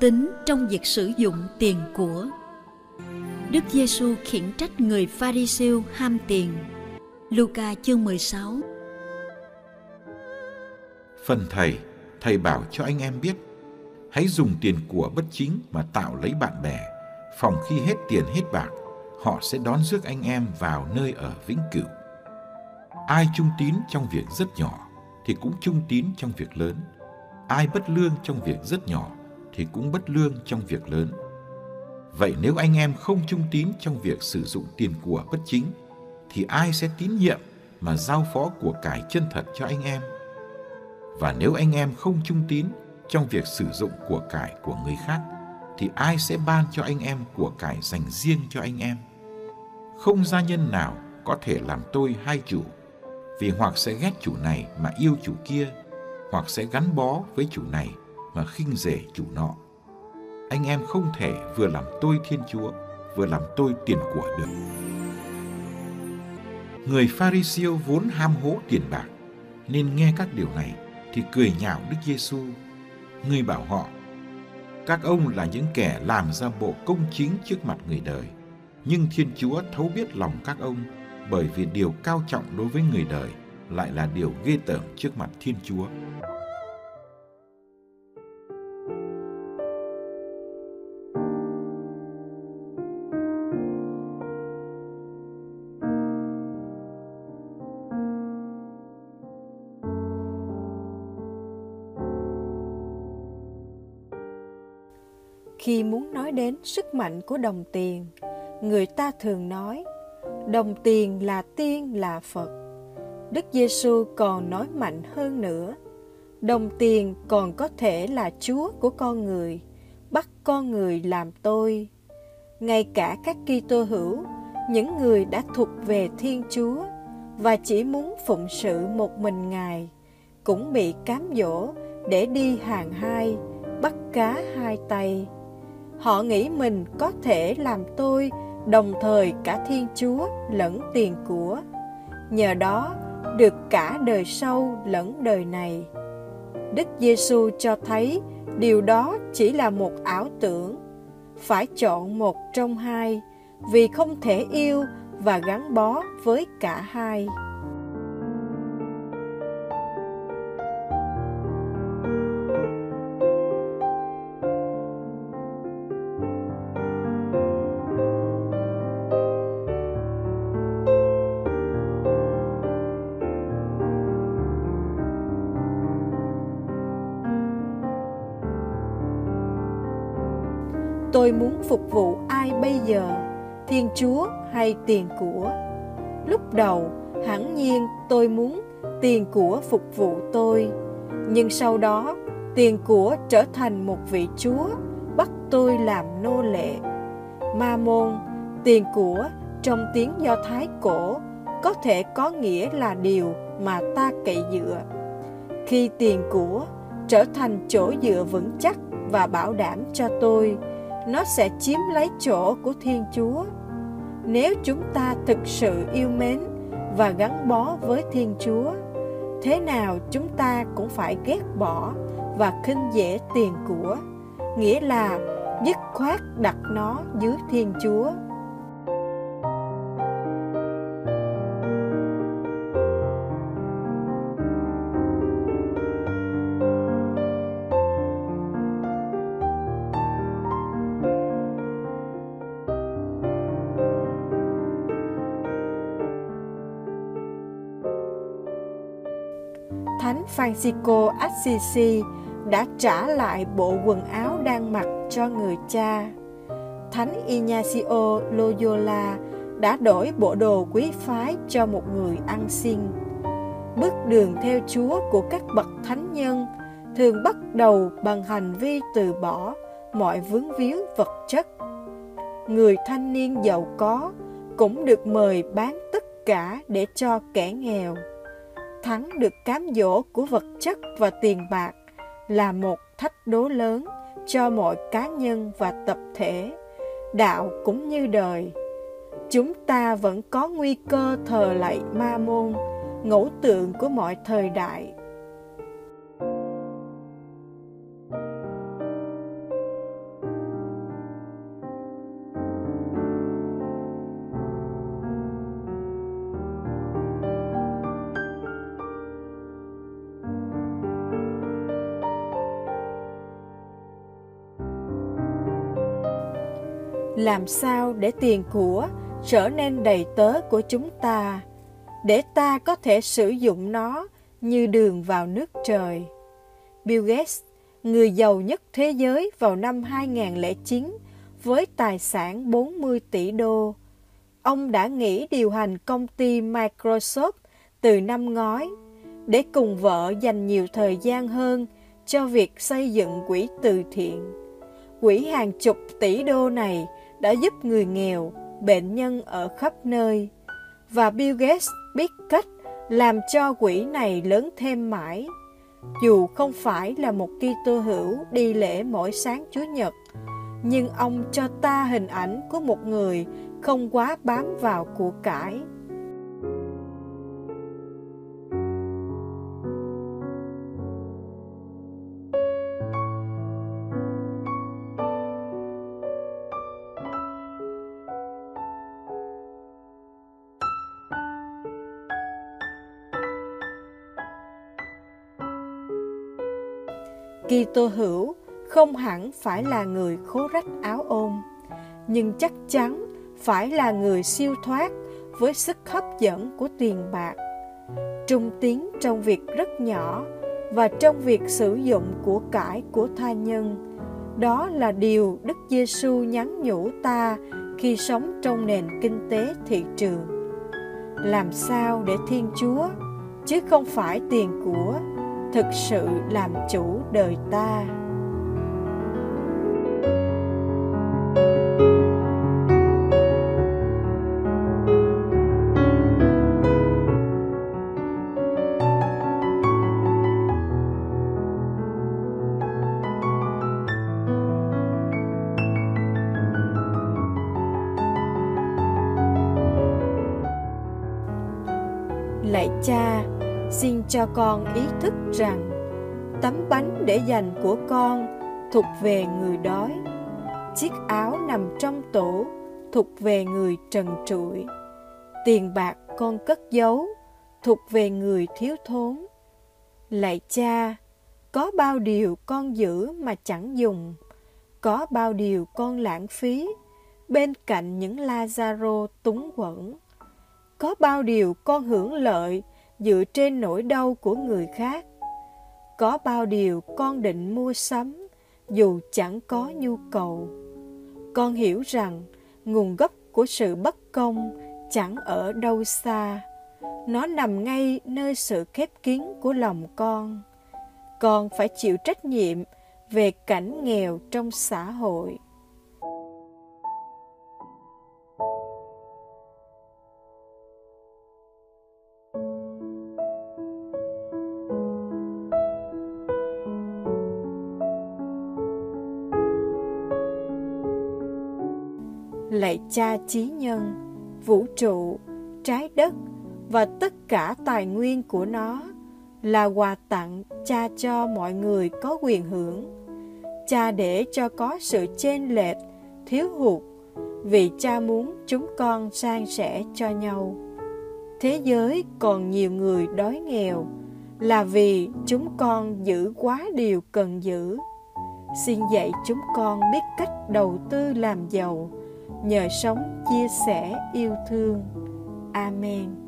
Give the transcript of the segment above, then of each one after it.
Tính trong việc sử dụng tiền của. Đức Giêsu khiển trách người pha Pharisêu ham tiền. Luca chương 16 Phần thầy, thầy bảo cho anh em biết, hãy dùng tiền của bất chính mà tạo lấy bạn bè, phòng khi hết tiền hết bạc, họ sẽ đón rước anh em vào nơi ở vĩnh cửu. Ai trung tín trong việc rất nhỏ thì cũng trung tín trong việc lớn. Ai bất lương trong việc rất nhỏ thì cũng bất lương trong việc lớn. Vậy nếu anh em không trung tín trong việc sử dụng tiền của bất chính, thì ai sẽ tín nhiệm mà giao phó của cải chân thật cho anh em? Và nếu anh em không trung tín trong việc sử dụng của cải của người khác, thì ai sẽ ban cho anh em của cải dành riêng cho anh em? Không gia nhân nào có thể làm tôi hai chủ, vì hoặc sẽ ghét chủ này mà yêu chủ kia, hoặc sẽ gắn bó với chủ này mà khinh rể chủ nọ. Anh em không thể vừa làm tôi Thiên Chúa, vừa làm tôi tiền của được. Người Pharisêu vốn ham hố tiền bạc, nên nghe các điều này thì cười nhạo Đức Giêsu. Người bảo họ, các ông là những kẻ làm ra bộ công chính trước mặt người đời, nhưng Thiên Chúa thấu biết lòng các ông, bởi vì điều cao trọng đối với người đời lại là điều ghê tởm trước mặt Thiên Chúa. Đến sức mạnh của đồng tiền. Người ta thường nói, đồng tiền là tiên là phật. Đức giêsu còn nói mạnh hơn nữa, đồng tiền còn có thể là chúa của con người, bắt con người làm tôi. Ngay cả các kitô hữu, những người đã thuộc về thiên chúa và chỉ muốn phụng sự một mình ngài, cũng bị cám dỗ để đi hàng hai, bắt cá hai tay họ nghĩ mình có thể làm tôi, đồng thời cả thiên chúa lẫn tiền của. Nhờ đó, được cả đời sau lẫn đời này. Đức giêsu cho thấy điều đó chỉ là một ảo tưởng. Phải chọn một trong hai, vì không thể yêu và gắn bó với cả hai. Tôi muốn phục vụ ai bây giờ? Thiên chúa hay tiền của? Lúc đầu, hẳn nhiên tôi muốn tiền của phục vụ tôi. Nhưng sau đó, tiền của trở thành một vị chúa, bắt tôi làm nô lệ. Ma môn tiền của trong tiếng do thái cổ có thể có nghĩa là điều mà ta cậy dựa. Khi tiền của trở thành chỗ dựa vững chắc và bảo đảm cho tôi nó sẽ chiếm lấy chỗ của Thiên Chúa. Nếu chúng ta thực sự yêu mến và gắn bó với Thiên Chúa, thế nào chúng ta cũng phải ghét bỏ và khinh dễ tiền của, nghĩa là dứt khoát đặt nó dưới Thiên Chúa. Thánh Francisco Assisi đã trả lại bộ quần áo đang mặc cho người cha. Thánh Ignacio Loyola đã đổi bộ đồ quý phái cho một người ăn xin. Bước đường theo Chúa của các bậc thánh nhân thường bắt đầu bằng hành vi từ bỏ mọi vướng víu vật chất. Người thanh niên giàu có cũng được mời bán tất cả để cho kẻ nghèo. Thắng được cám dỗ của vật chất và tiền bạc là một thách đố lớn cho mọi cá nhân và tập thể, đạo cũng như đời. Chúng ta vẫn có nguy cơ thờ lạy ma môn, ngẫu tượng của mọi thời đại làm sao để tiền của trở nên đầy tớ của chúng ta, để ta có thể sử dụng nó như đường vào nước trời. Bill Gates, người giàu nhất thế giới vào năm 2009 với tài sản 40 tỷ đô. Ông đã nghỉ điều hành công ty Microsoft từ năm ngoái để cùng vợ dành nhiều thời gian hơn cho việc xây dựng quỹ từ thiện. Quỹ hàng chục tỷ đô này đã giúp người nghèo, bệnh nhân ở khắp nơi. Và Bill Gates biết cách làm cho quỹ này lớn thêm mãi. Dù không phải là một Kitô hữu đi lễ mỗi sáng Chúa Nhật, nhưng ông cho ta hình ảnh của một người không quá bám vào của cải Kitô hữu không hẳn phải là người khố rách áo ôm, nhưng chắc chắn phải là người siêu thoát với sức hấp dẫn của tiền bạc. Trung tiến trong việc rất nhỏ và trong việc sử dụng của cải của tha nhân. Đó là điều Đức Giêsu nhắn nhủ ta khi sống trong nền kinh tế thị trường. Làm sao để Thiên Chúa, chứ không phải tiền của, thực sự làm chủ đời ta. Con ý thức rằng tấm bánh để dành của con thuộc về người đói. Chiếc áo nằm trong tủ thuộc về người trần trụi. Tiền bạc con cất giấu thuộc về người thiếu thốn. Lạy cha, có bao điều con giữ mà chẳng dùng? Có bao điều con lãng phí bên cạnh những Lazaro túng quẫn? Có bao điều con hưởng lợi dựa trên nỗi đau của người khác. Có bao điều con định mua sắm, dù chẳng có nhu cầu. Con hiểu rằng nguồn gốc của sự bất công chẳng ở đâu xa. Nó nằm ngay nơi sự khép kín của lòng con. Con phải chịu trách nhiệm về cảnh nghèo trong xã hội. Lạy cha trí nhân, vũ trụ, trái đất và tất cả tài nguyên của nó là quà tặng cha cho mọi người có quyền hưởng. Cha để cho có sự chênh lệch, thiếu hụt vì cha muốn chúng con san sẻ cho nhau. Thế giới còn nhiều người đói nghèo là vì chúng con giữ quá điều cần giữ. Xin dạy chúng con biết cách đầu tư làm giàu nhờ sống chia sẻ yêu thương. Amen.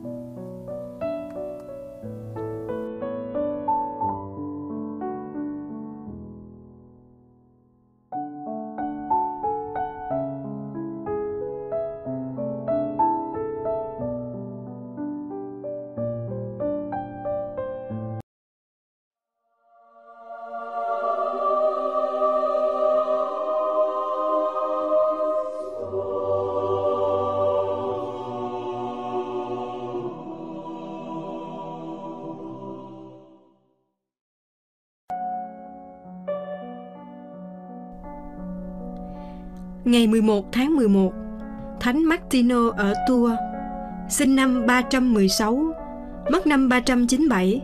Ngày 11 tháng 11, Thánh Martino ở Tours, sinh năm 316, mất năm 397.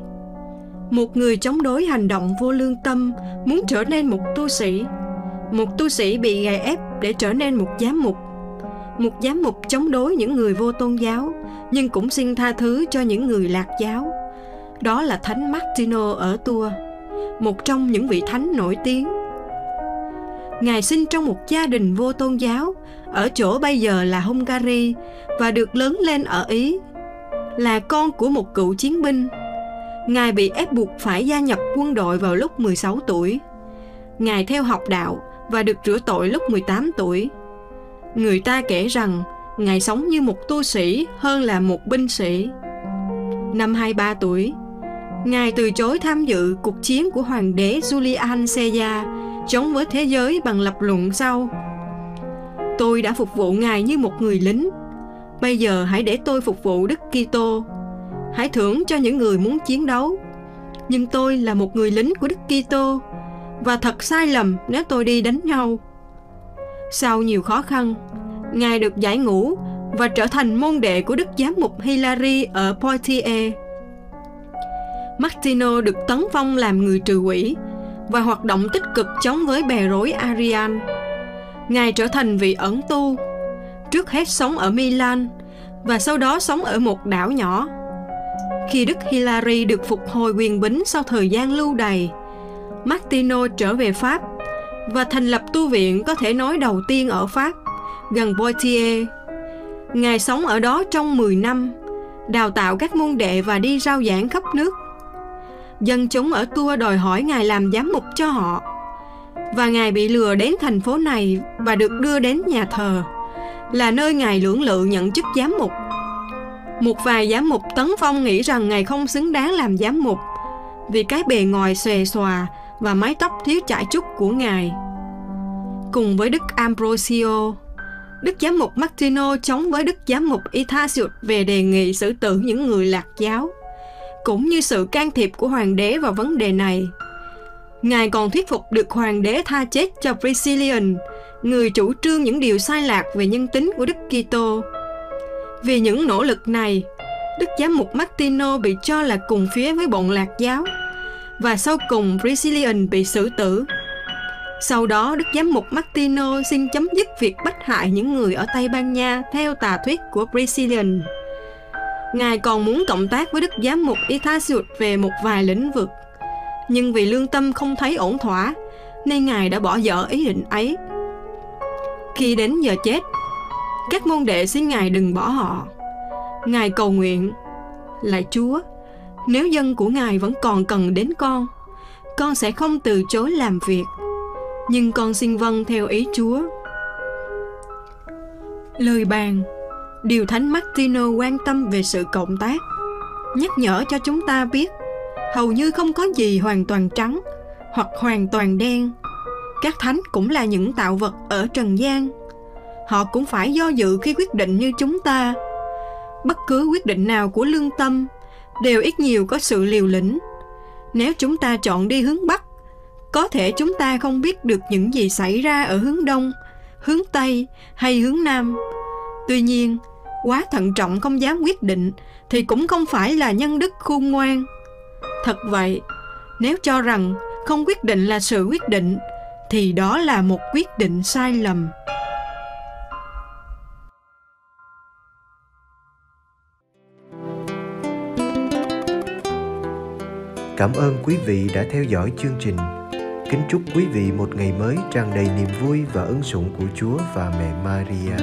Một người chống đối hành động vô lương tâm muốn trở nên một tu sĩ. Một tu sĩ bị gài ép để trở nên một giám mục. Một giám mục chống đối những người vô tôn giáo, nhưng cũng xin tha thứ cho những người lạc giáo. Đó là Thánh Martino ở Tours, một trong những vị thánh nổi tiếng Ngài sinh trong một gia đình vô tôn giáo ở chỗ bây giờ là Hungary và được lớn lên ở Ý. Là con của một cựu chiến binh, Ngài bị ép buộc phải gia nhập quân đội vào lúc 16 tuổi. Ngài theo học đạo và được rửa tội lúc 18 tuổi. Người ta kể rằng Ngài sống như một tu sĩ hơn là một binh sĩ. Năm 23 tuổi, Ngài từ chối tham dự cuộc chiến của hoàng đế Julian Caesar chống với thế giới bằng lập luận sau. Tôi đã phục vụ Ngài như một người lính. Bây giờ hãy để tôi phục vụ Đức Kitô. Hãy thưởng cho những người muốn chiến đấu. Nhưng tôi là một người lính của Đức Kitô và thật sai lầm nếu tôi đi đánh nhau. Sau nhiều khó khăn, Ngài được giải ngũ và trở thành môn đệ của Đức Giám mục Hilary ở Poitiers. Martino được tấn phong làm người trừ quỷ và hoạt động tích cực chống với bè rối Arian. Ngài trở thành vị ẩn tu, trước hết sống ở Milan và sau đó sống ở một đảo nhỏ. Khi Đức Hilary được phục hồi quyền bính sau thời gian lưu đày, Martino trở về Pháp và thành lập tu viện có thể nói đầu tiên ở Pháp, gần Poitiers. Ngài sống ở đó trong 10 năm, đào tạo các môn đệ và đi rao giảng khắp nước dân chúng ở tua đòi hỏi ngài làm giám mục cho họ. Và ngài bị lừa đến thành phố này và được đưa đến nhà thờ, là nơi ngài lưỡng lự nhận chức giám mục. Một vài giám mục tấn phong nghĩ rằng ngài không xứng đáng làm giám mục, vì cái bề ngoài xòe xòa và mái tóc thiếu chải chút của ngài. Cùng với đức ambrosio, đức giám mục martino chống với đức giám mục ithasius về đề nghị xử tử những người lạc giáo cũng như sự can thiệp của hoàng đế vào vấn đề này. Ngài còn thuyết phục được hoàng đế tha chết cho Priscillian, người chủ trương những điều sai lạc về nhân tính của Đức Kitô. Vì những nỗ lực này, Đức Giám mục Martino bị cho là cùng phía với bọn lạc giáo và sau cùng Priscillian bị xử tử. Sau đó, Đức Giám mục Martino xin chấm dứt việc bắt hại những người ở Tây Ban Nha theo tà thuyết của Priscillian. Ngài còn muốn cộng tác với Đức Giám mục Ithasius về một vài lĩnh vực. Nhưng vì lương tâm không thấy ổn thỏa, nên Ngài đã bỏ dở ý định ấy. Khi đến giờ chết, các môn đệ xin Ngài đừng bỏ họ. Ngài cầu nguyện, lại Chúa, nếu dân của Ngài vẫn còn cần đến con, con sẽ không từ chối làm việc, nhưng con xin vâng theo ý Chúa. Lời bàn Điều Thánh Martino quan tâm về sự cộng tác, nhắc nhở cho chúng ta biết hầu như không có gì hoàn toàn trắng hoặc hoàn toàn đen. Các thánh cũng là những tạo vật ở trần gian. Họ cũng phải do dự khi quyết định như chúng ta. Bất cứ quyết định nào của lương tâm đều ít nhiều có sự liều lĩnh. Nếu chúng ta chọn đi hướng Bắc, có thể chúng ta không biết được những gì xảy ra ở hướng Đông, hướng Tây hay hướng Nam. Tuy nhiên, quá thận trọng không dám quyết định thì cũng không phải là nhân đức khôn ngoan. Thật vậy, nếu cho rằng không quyết định là sự quyết định thì đó là một quyết định sai lầm. Cảm ơn quý vị đã theo dõi chương trình. Kính chúc quý vị một ngày mới tràn đầy niềm vui và ân sủng của Chúa và mẹ Maria.